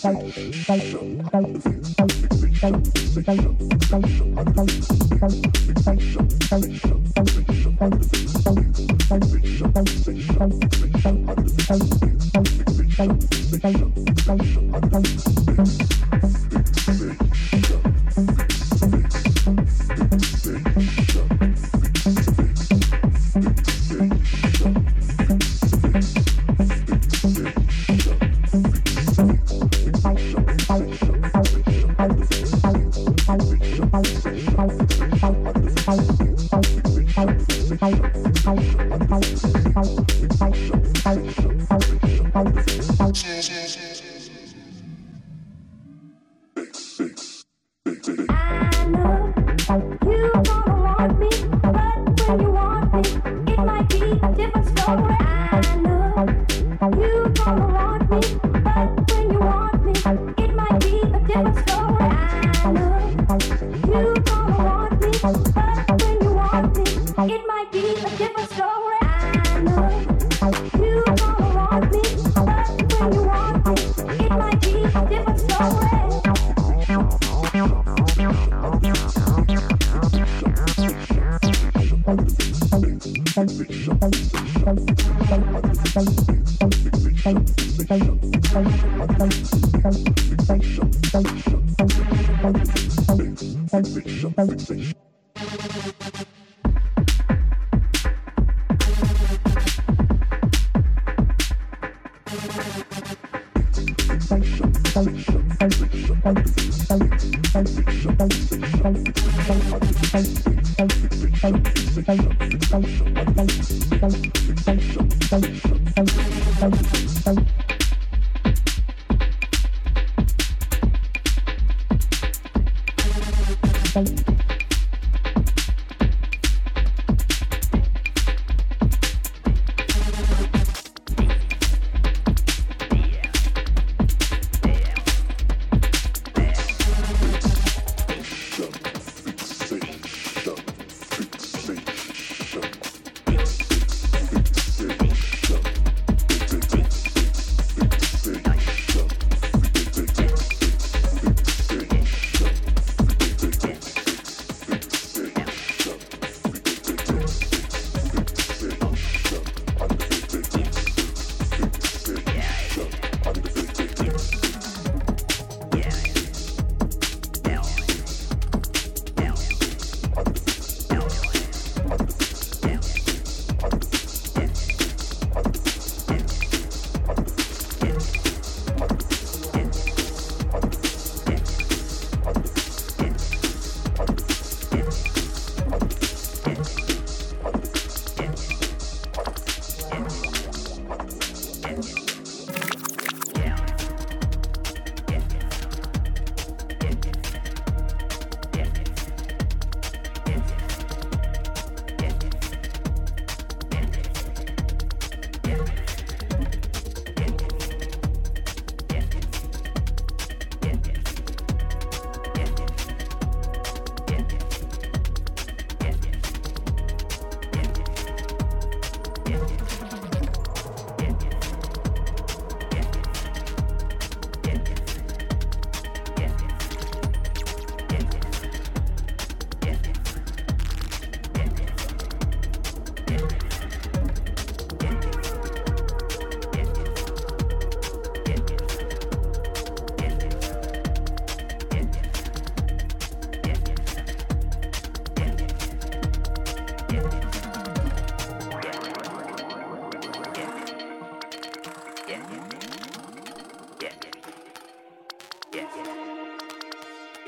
Thank you.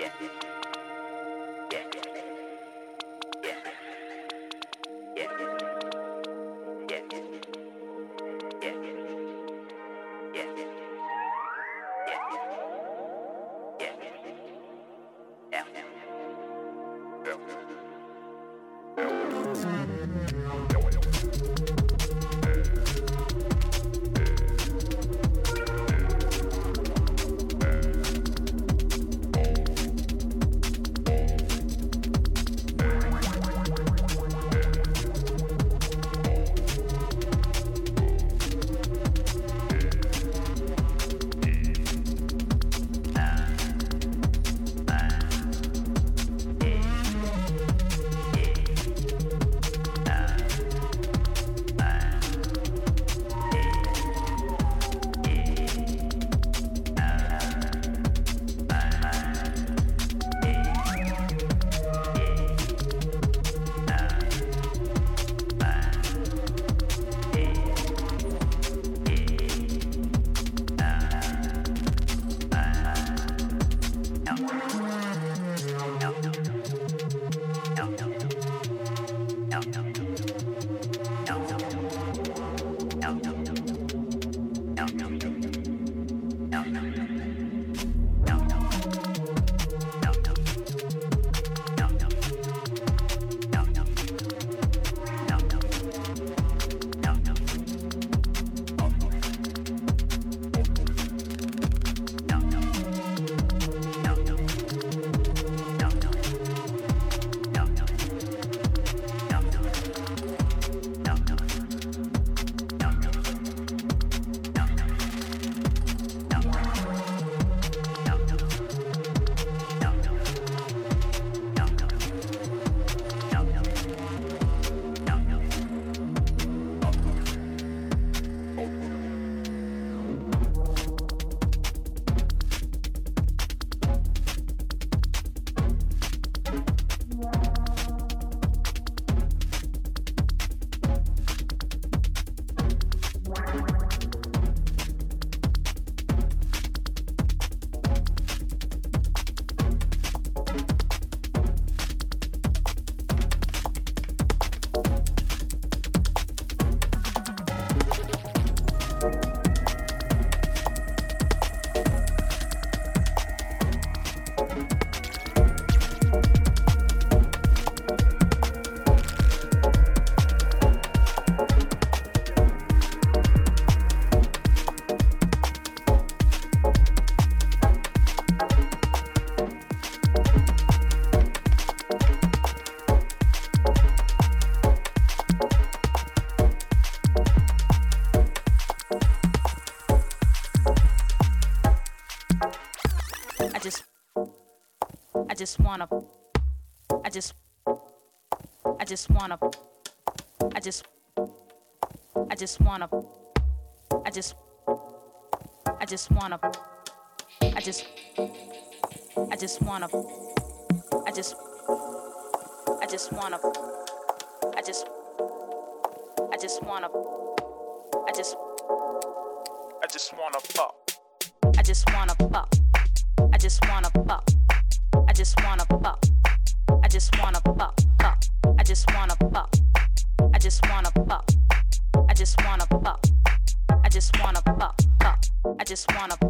yeah. just wanna. I just. I just wanna. I just. I just wanna. I just. I just wanna. I just. I just wanna. I just. I just wanna. I just. I just wanna. I just. I just wanna fuck. I just wanna. just wanna fuck. I just wanna fuck, fuck. I just wanna fuck. I just wanna fuck. I just wanna fuck. I just wanna fuck, fuck. I just wanna fuck.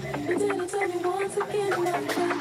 Tell me once again, my friend.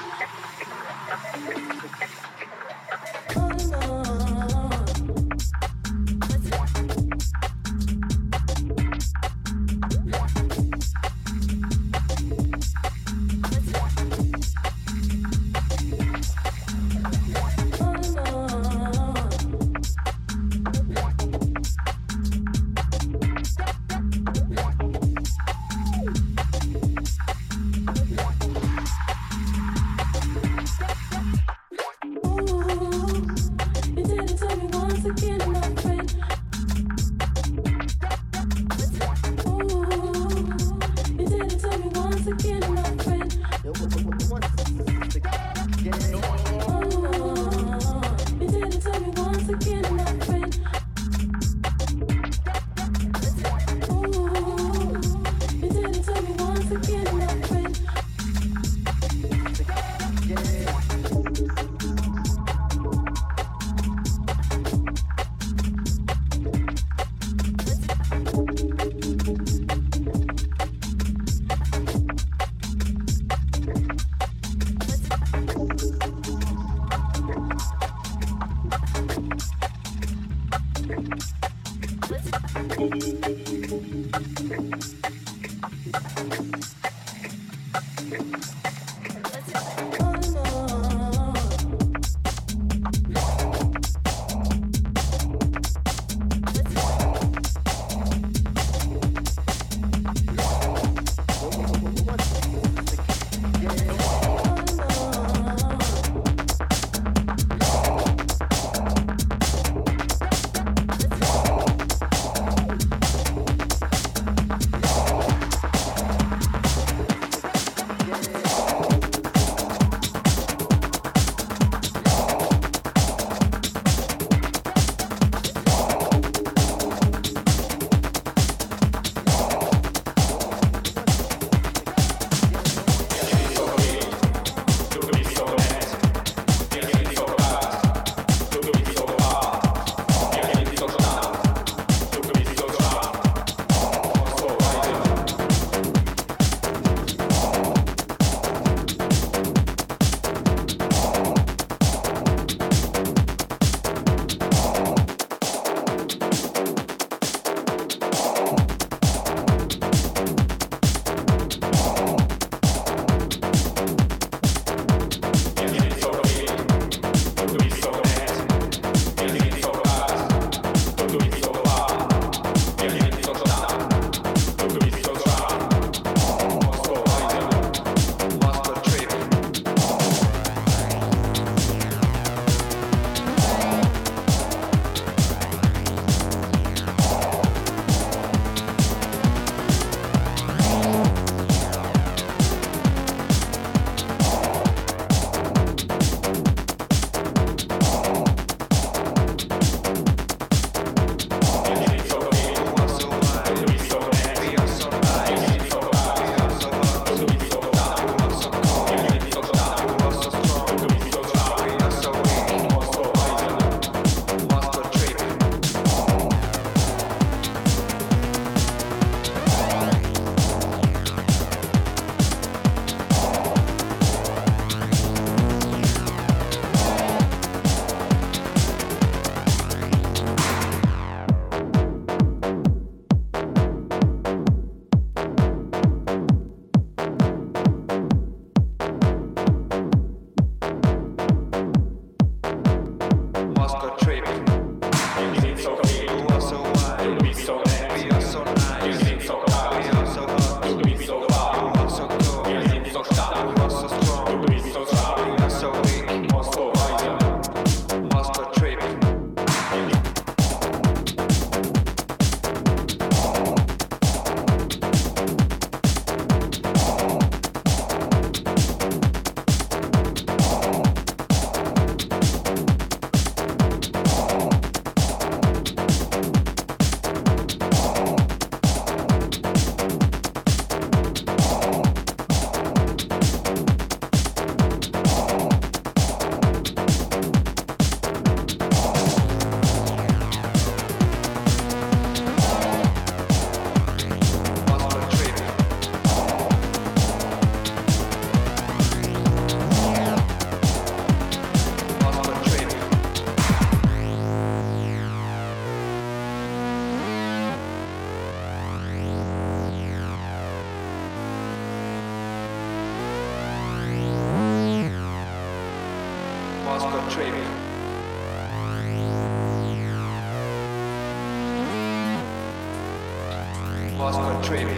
trip.